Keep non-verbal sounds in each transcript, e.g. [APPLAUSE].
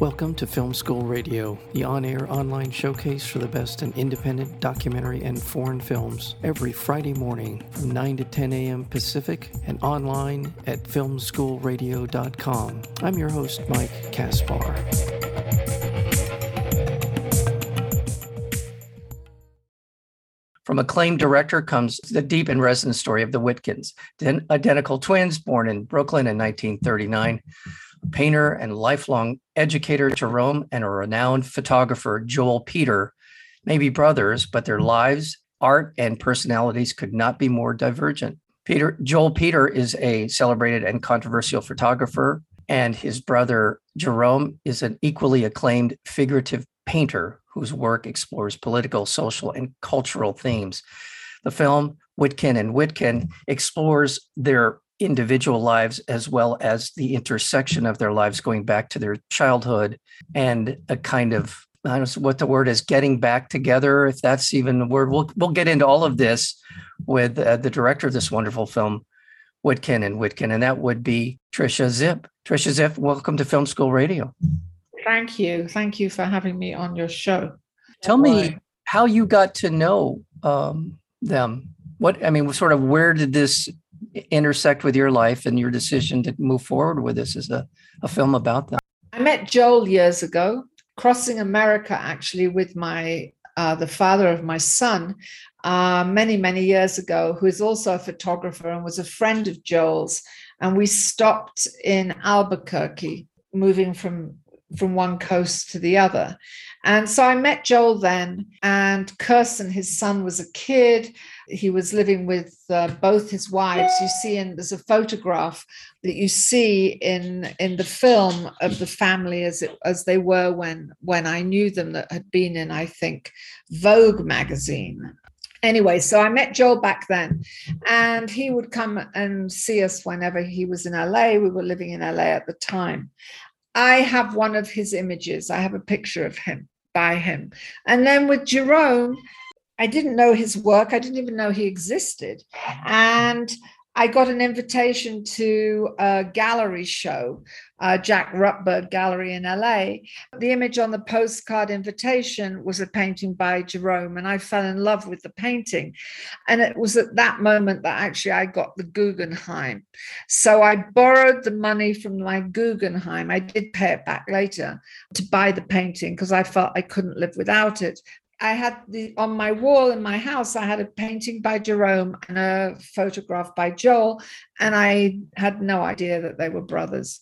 Welcome to Film School Radio, the on air online showcase for the best in independent documentary and foreign films, every Friday morning from 9 to 10 a.m. Pacific and online at filmschoolradio.com. I'm your host, Mike Kaspar. From acclaimed director comes the deep and resonant story of the Witkins, identical twins born in Brooklyn in 1939 painter and lifelong educator Jerome and a renowned photographer Joel Peter may be brothers, but their lives, art, and personalities could not be more divergent. Peter Joel Peter is a celebrated and controversial photographer, and his brother Jerome is an equally acclaimed figurative painter whose work explores political, social, and cultural themes. The film Witkin and Witkin explores their individual lives as well as the intersection of their lives going back to their childhood and a kind of I don't know what the word is getting back together if that's even the word we'll we'll get into all of this with uh, the director of this wonderful film Witkin and Witkin and that would be Trisha Ziff. Trisha Ziff, welcome to Film School Radio. Thank you. Thank you for having me on your show. Tell me how you got to know um, them. What I mean, sort of where did this intersect with your life and your decision to move forward with this as a, a film about that? I met Joel years ago, crossing America actually with my uh, the father of my son uh, many many years ago, who is also a photographer and was a friend of Joel's, and we stopped in Albuquerque, moving from from one coast to the other. And so I met Joel then, and Kersen, his son, was a kid. He was living with uh, both his wives. You see, in there's a photograph that you see in in the film of the family as it, as they were when when I knew them. That had been in, I think, Vogue magazine. Anyway, so I met Joel back then, and he would come and see us whenever he was in LA. We were living in LA at the time. I have one of his images. I have a picture of him by him. And then with Jerome, I didn't know his work. I didn't even know he existed. And I got an invitation to a gallery show, uh, Jack Rutberg Gallery in LA. The image on the postcard invitation was a painting by Jerome, and I fell in love with the painting. And it was at that moment that actually I got the Guggenheim. So I borrowed the money from my Guggenheim. I did pay it back later to buy the painting because I felt I couldn't live without it. I had the on my wall in my house, I had a painting by Jerome and a photograph by Joel, and I had no idea that they were brothers.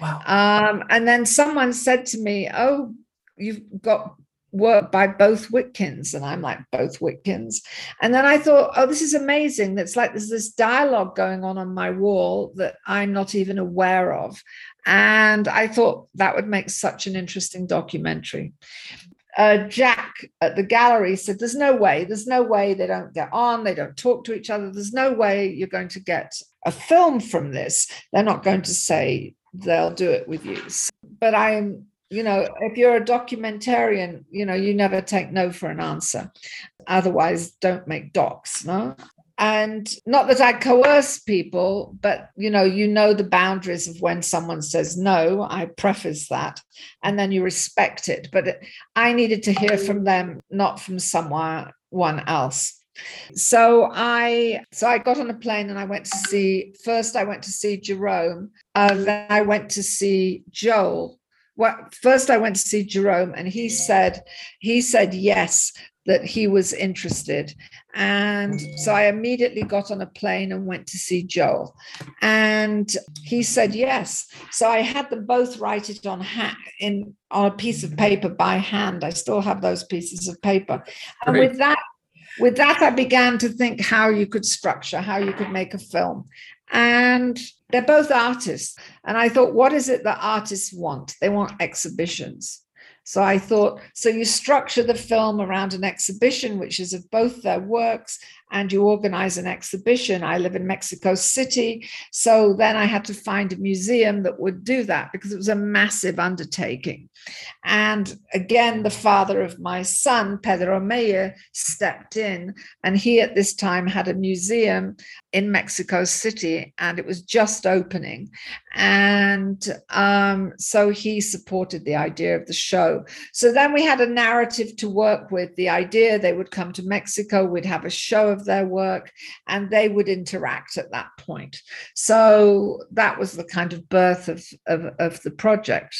Wow. Um, and then someone said to me, Oh, you've got work by both Witkins. And I'm like, both Witkins. And then I thought, oh, this is amazing. That's like there's this dialogue going on on my wall that I'm not even aware of. And I thought that would make such an interesting documentary uh, Jack at the gallery said, There's no way, there's no way they don't get on, they don't talk to each other, there's no way you're going to get a film from this. They're not going to say they'll do it with you. But I'm, you know, if you're a documentarian, you know, you never take no for an answer. Otherwise, don't make docs, no? And not that i coerce people but you know you know the boundaries of when someone says no i preface that and then you respect it. But i needed to hear from them not from someone one else. So i so i got on a plane and i went to see first i went to see jerome uh, then i went to see joel. Well, first I went to see Jerome, and he said he said yes that he was interested. And so I immediately got on a plane and went to see Joel. And he said yes. So I had them both write it on ha- in on a piece of paper by hand. I still have those pieces of paper. And with that, with that, I began to think how you could structure, how you could make a film. And they're both artists. And I thought, what is it that artists want? They want exhibitions. So I thought, so you structure the film around an exhibition, which is of both their works, and you organize an exhibition. I live in Mexico City. So then I had to find a museum that would do that because it was a massive undertaking. And again, the father of my son, Pedro Meyer, stepped in, and he at this time had a museum in Mexico City, and it was just opening. And um, so he supported the idea of the show. So then we had a narrative to work with. The idea they would come to Mexico, we'd have a show of their work, and they would interact at that point. So that was the kind of birth of, of, of the project.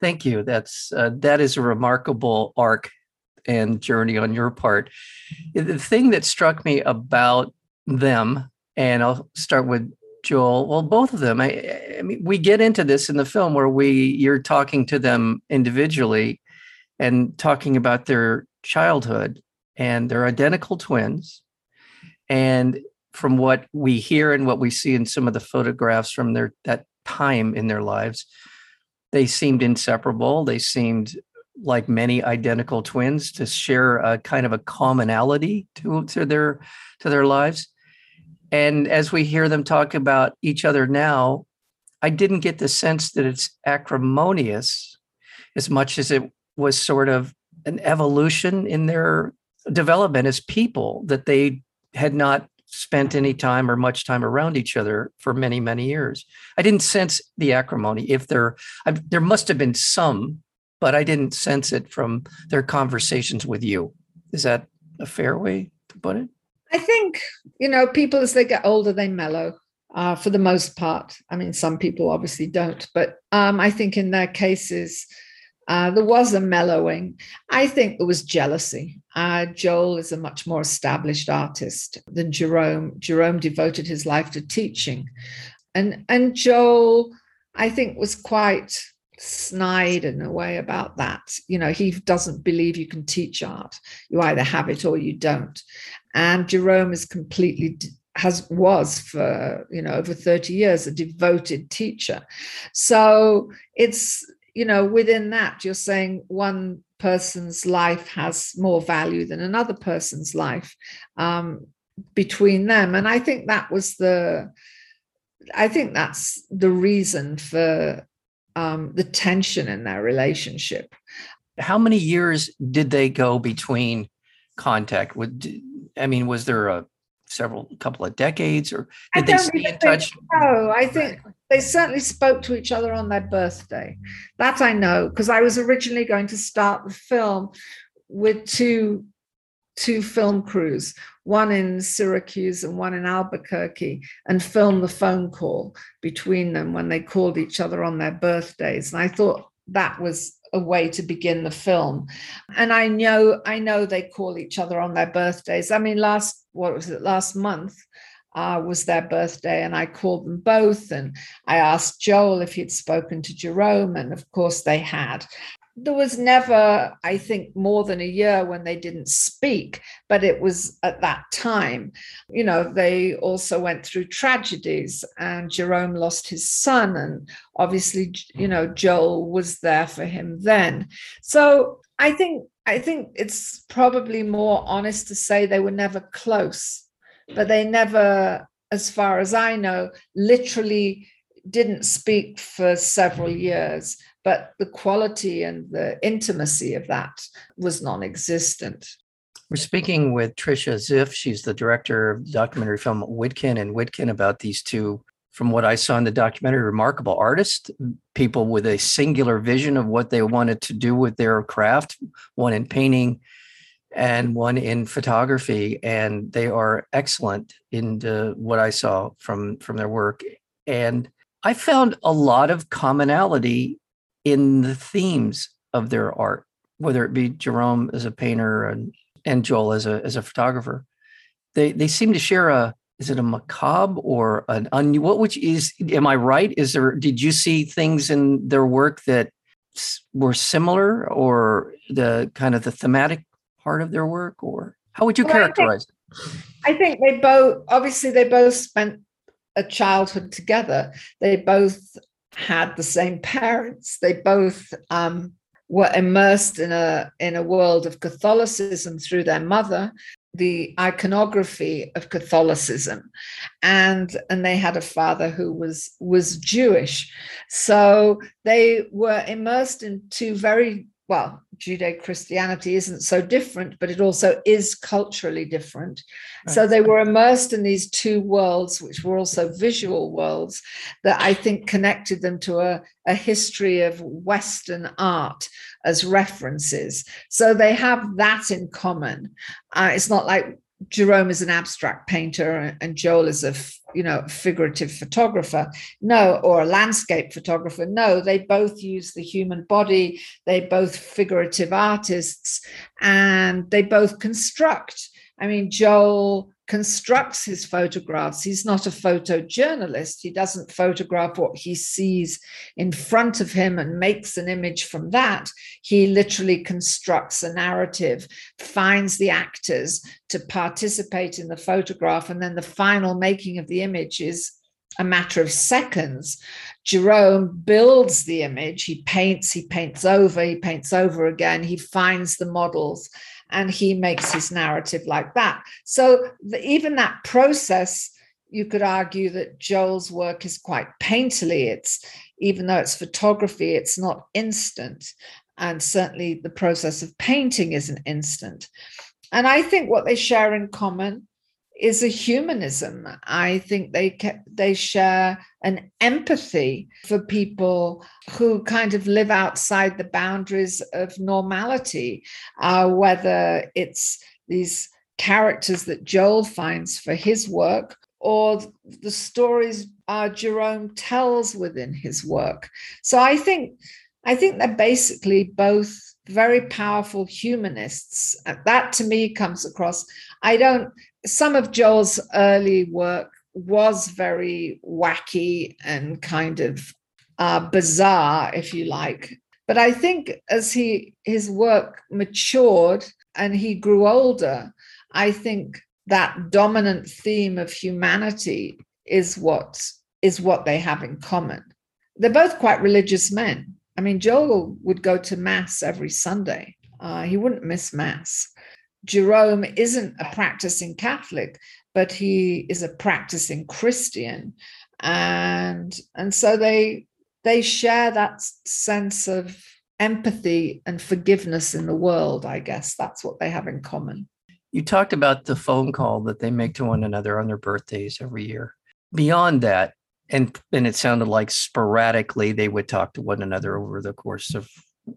Thank you. That's uh, that is a remarkable arc and journey on your part. The thing that struck me about them, and I'll start with Joel. Well, both of them. I, I mean, we get into this in the film where we you're talking to them individually and talking about their childhood, and they're identical twins. And from what we hear and what we see in some of the photographs from their that time in their lives, they seemed inseparable. They seemed like many identical twins to share a kind of a commonality to, to their to their lives. And as we hear them talk about each other now, I didn't get the sense that it's acrimonious as much as it was sort of an evolution in their development as people that they had not spent any time or much time around each other for many many years. I didn't sense the acrimony if there I, there must have been some but i didn't sense it from their conversations with you. Is that a fair way to put it? I think you know people as they get older they mellow uh, for the most part. I mean some people obviously don't but um, i think in their cases uh, there was a mellowing. I think there was jealousy. Uh, Joel is a much more established artist than Jerome. Jerome devoted his life to teaching. And, and Joel, I think, was quite snide in a way about that. You know, he doesn't believe you can teach art. You either have it or you don't. And Jerome is completely has was for you know over 30 years a devoted teacher so it's you know, within that, you're saying one person's life has more value than another person's life um, between them. And I think that was the, I think that's the reason for um, the tension in their relationship. How many years did they go between contact? Would I mean, was there a several couple of decades or did they stay in touch? no i think they certainly spoke to each other on their birthday. That i know because i was originally going to start the film with two two film crews one in syracuse and one in albuquerque and film the phone call between them when they called each other on their birthdays. And i thought that was a way to begin the film. And i know i know they call each other on their birthdays. I mean last what was it last month uh, was their birthday and i called them both and i asked joel if he'd spoken to jerome and of course they had there was never, I think, more than a year when they didn't speak, but it was at that time. You know, they also went through tragedies, and Jerome lost his son, and obviously, you know, Joel was there for him then. So I think I think it's probably more honest to say they were never close, but they never, as far as I know, literally didn't speak for several years but the quality and the intimacy of that was non-existent. We're speaking with Trisha Ziff. She's the director of the documentary film Witkin and Witkin about these two, from what I saw in the documentary, remarkable artists, people with a singular vision of what they wanted to do with their craft, one in painting and one in photography. And they are excellent in what I saw from, from their work. And I found a lot of commonality in the themes of their art, whether it be Jerome as a painter and, and Joel as a as a photographer. They they seem to share a is it a macabre or an un what which is am I right? Is there did you see things in their work that were similar or the kind of the thematic part of their work or how would you well, characterize I think, it? I think they both obviously they both spent a childhood together. They both had the same parents. They both um, were immersed in a in a world of Catholicism through their mother. the iconography of Catholicism, and and they had a father who was was Jewish, so they were immersed in two very well, Judeo Christianity isn't so different, but it also is culturally different. Right. So they were immersed in these two worlds, which were also visual worlds, that I think connected them to a, a history of Western art as references. So they have that in common. Uh, it's not like Jerome is an abstract painter and Joel is a you know figurative photographer. No or a landscape photographer. No they both use the human body. They both figurative artists and they both construct. I mean joel constructs his photographs. He's not a photojournalist. He doesn't photograph what he sees in front of him and makes an image from that. He literally constructs a narrative, finds the actors to participate in the photograph, and then the final making of the image is a matter of seconds. Jerome builds the image, he paints, he paints over, he paints over again, he finds the models and he makes his narrative like that. So the, even that process, you could argue that Joel's work is quite painterly. It's even though it's photography, it's not instant. And certainly the process of painting isn't instant. And I think what they share in common is a humanism. I think they they share an empathy for people who kind of live outside the boundaries of normality, uh, whether it's these characters that Joel finds for his work or the stories uh, Jerome tells within his work. So I think I think they're basically both very powerful humanists. That to me comes across. I don't some of Joel's early work was very wacky and kind of uh, bizarre, if you like. But I think as he his work matured and he grew older, I think that dominant theme of humanity is what is what they have in common. They're both quite religious men. I mean, Joel would go to mass every Sunday. Uh, he wouldn't miss mass. Jerome isn't a practicing Catholic, but he is a practicing Christian. And, and so they they share that sense of empathy and forgiveness in the world, I guess. That's what they have in common. You talked about the phone call that they make to one another on their birthdays every year. Beyond that, and and it sounded like sporadically they would talk to one another over the course of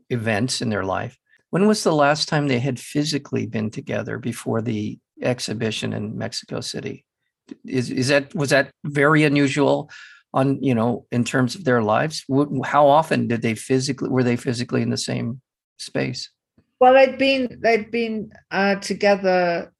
events in their life. When was the last time they had physically been together before the exhibition in Mexico City? Is is that was that very unusual on you know in terms of their lives? How often did they physically were they physically in the same space? Well, they'd been they'd been uh, together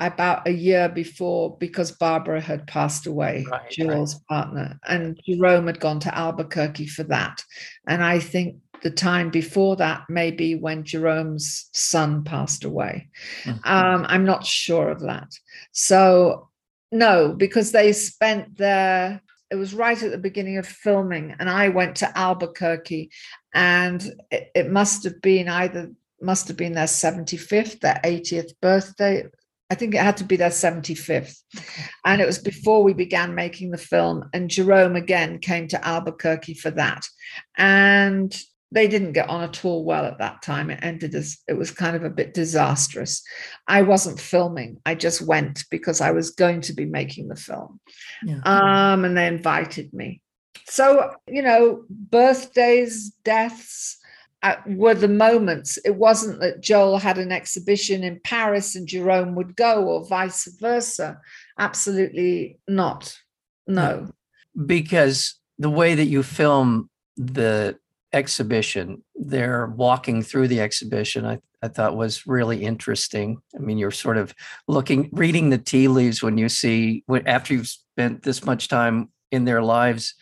about a year before because Barbara had passed away, right, Joel's right. partner, and Jerome had gone to Albuquerque for that. And I think the time before that, maybe when Jerome's son passed away. Mm-hmm. Um, I'm not sure of that. So, no, because they spent their, it was right at the beginning of filming, and I went to Albuquerque, and it, it must have been either, must have been their 75th, their 80th birthday. I think it had to be their 75th. And it was before we began making the film. And Jerome again came to Albuquerque for that. And they didn't get on at all well at that time. It ended as it was kind of a bit disastrous. I wasn't filming. I just went because I was going to be making the film. Yeah. Um, and they invited me. So, you know, birthdays, deaths uh, were the moments. It wasn't that Joel had an exhibition in Paris and Jerome would go or vice versa. Absolutely not. No. Because the way that you film the exhibition, they're walking through the exhibition, I, I thought was really interesting. I mean, you're sort of looking, reading the tea leaves when you see, when, after you've spent this much time in their lives.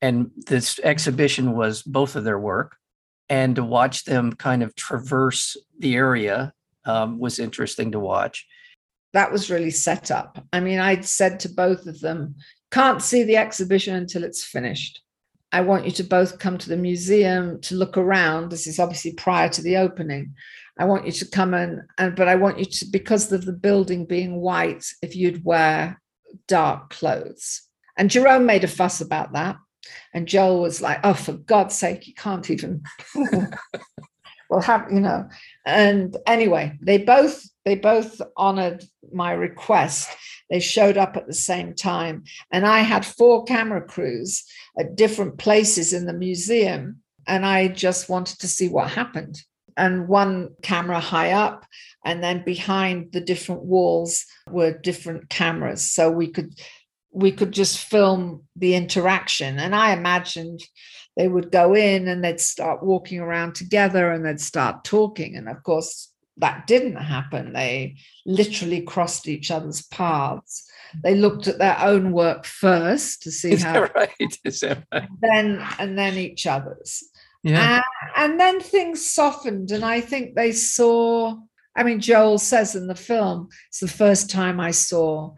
And this exhibition was both of their work. And to watch them kind of traverse the area um, was interesting to watch. That was really set up. I mean, I'd said to both of them, can't see the exhibition until it's finished I want you to both come to the museum to look around. This is obviously prior to the opening. I want you to come in, and but I want you to because of the building being white, if you'd wear dark clothes. And Jerome made a fuss about that. And Joel was like, oh, for God's sake, you can't even [LAUGHS] well have, you know. And anyway, they both they both honored my request. They showed up at the same time. And I had four camera crews at different places in the museum. And I just wanted to see what happened. And one camera high up, and then behind the different walls were different cameras. So we could we could just film the interaction. And I imagined they would go in and they'd start walking around together and they'd start talking. And of course, that didn't happen. They literally crossed each other's paths. They looked at their own work first to see [LAUGHS] Is how that right? Is that right? then and then each other's. Yeah. And, and then things softened, and I think they saw. I mean, Joel says in the film, it's the first time I saw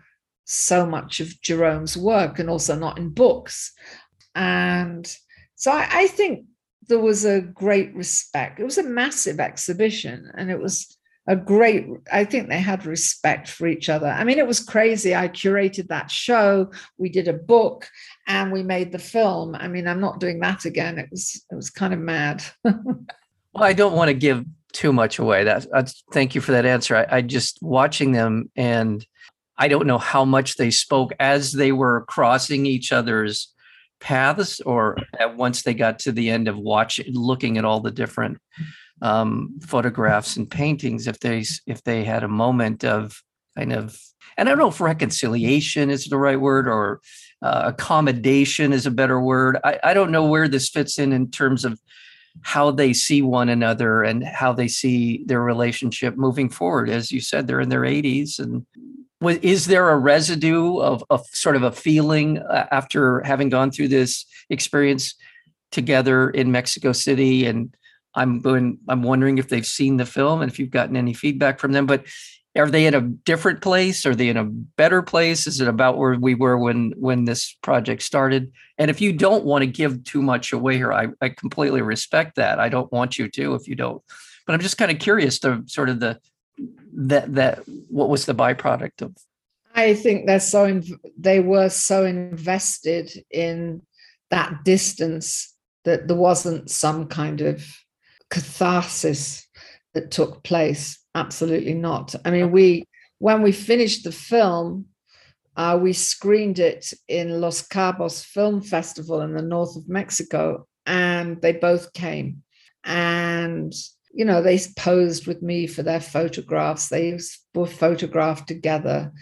so much of Jerome's work and also not in books. And so I, I, think there was a great respect. It was a massive exhibition and it was a great, I think they had respect for each other. I mean, it was crazy. I curated that show, we did a book and we made the film. I mean, I'm not doing that again. It was it was kind of mad. [LAUGHS] well, I don't want to give too much away. That uh, thank you for that answer. I, I just watching them and I don't know how much they spoke as they were crossing each other's paths or once they got to the end of watching looking at all the different um, photographs and paintings if they if they had a moment of kind of and I don't know if reconciliation is the right word or uh, accommodation is a better word. I, I don't know where this fits in in terms of how they see one another and how they see their relationship moving forward. As you said, they're in their 80s and is there a residue of, of sort of a feeling uh, after having gone through this experience together in Mexico City? And I'm going, I'm wondering if they've seen the film and if you've gotten any feedback from them. But are they in a different place? Are they in a better place? Is it about where we were when when this project started? And if you don't want to give too much away here, I, I completely respect that. I don't want you to if you don't. But I'm just kind of curious to sort of the that that what was the byproduct of? I think they're so they were so invested in that distance that there wasn't some kind of catharsis that took place. Absolutely not. I mean we when we finished the film uh, we screened it in los cabos film festival in the north of mexico and they both came. And you know, they posed with me for their photographs. They were photographed together.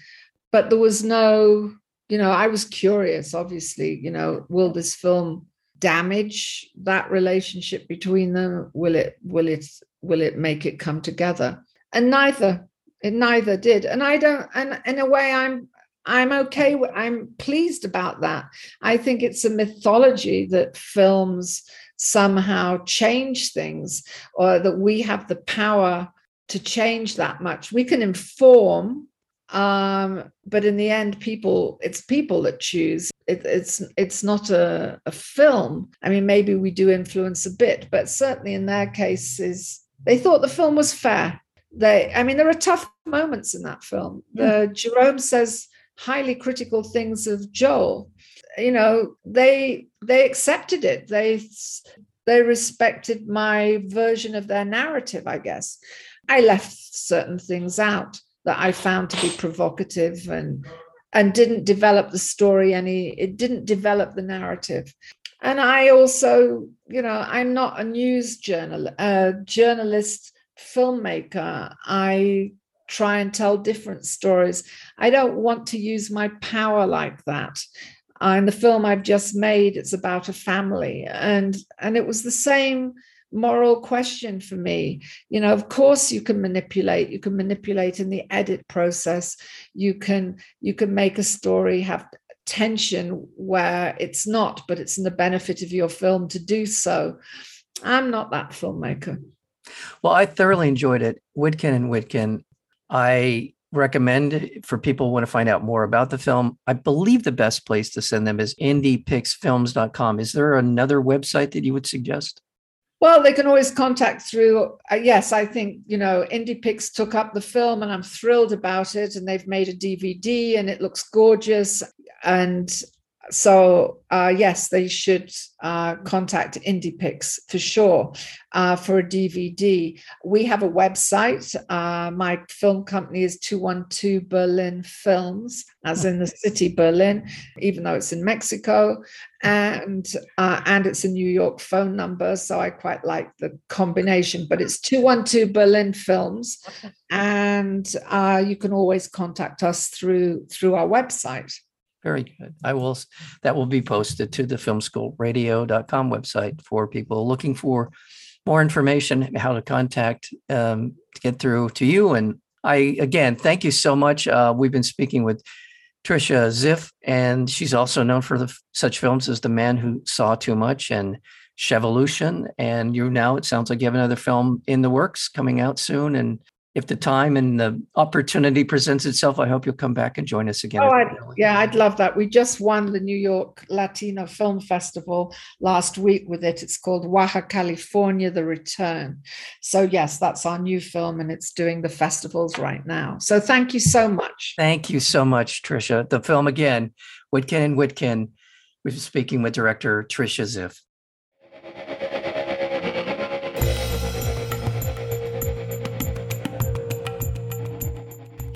But there was no, you know, I was curious, obviously, you know, will this film damage that relationship between them? Will it, will it, will it make it come together? And neither, it neither did. And I don't, and in a way, I'm I'm okay. I'm pleased about that. I think it's a mythology that films somehow change things or that we have the power to change that much. We can inform, um, but in the end, people it's people that choose. It, it's it's not a, a film. I mean, maybe we do influence a bit, but certainly in their cases, they thought the film was fair. They, I mean, there are tough moments in that film. The Jerome says highly critical things of Joel you know they they accepted it. They they respected my version of their narrative i guess. I left certain things out that i found to be provocative and and didn't develop the story any it didn't develop the narrative. And i also you know i'm not a news journal a journalist filmmaker. I try and tell different stories. I don't want to use my power like that and the film I've just made, it's about a family. And, and it was the same moral question for me. You know, of course you can manipulate, you can manipulate in the edit process. You can, you can make a story have tension where it's not, but it's in the benefit of your film to do so. I'm not that filmmaker. Well, I thoroughly enjoyed it. Witkin and Witkin. I recommend for people who want to find out more about the film. I believe the best place to send them is indiepixfilms.com. Is there another website that you would suggest? Well, they can always contact through. Uh, yes, I think you know IndiePix took up the film, and I'm thrilled about it. And they've made a DVD, and it looks gorgeous. And so uh, yes, they should uh, contact IndiePix for sure uh, for a DVD. We have a website. Uh, my film company is 212 Berlin Films, as in the city Berlin, even though it's in Mexico, and uh, and it's a New York phone number. So I quite like the combination. But it's 212 Berlin Films, and uh, you can always contact us through through our website. Very good. I will, that will be posted to the filmschoolradio.com website for people looking for more information, how to contact, um, to get through to you. And I, again, thank you so much. Uh, we've been speaking with Trisha Ziff, and she's also known for the, such films as The Man Who Saw Too Much and Chevolution. And you now, it sounds like you have another film in the works coming out soon. And if the time and the opportunity presents itself, I hope you'll come back and join us again. Oh, I'd, yeah, I'd love that. We just won the New York Latino Film Festival last week with it. It's called Baja California: The Return. So yes, that's our new film, and it's doing the festivals right now. So thank you so much. Thank you so much, Trisha. The film again, Witkin and Witkin. We're speaking with director Trisha Ziff.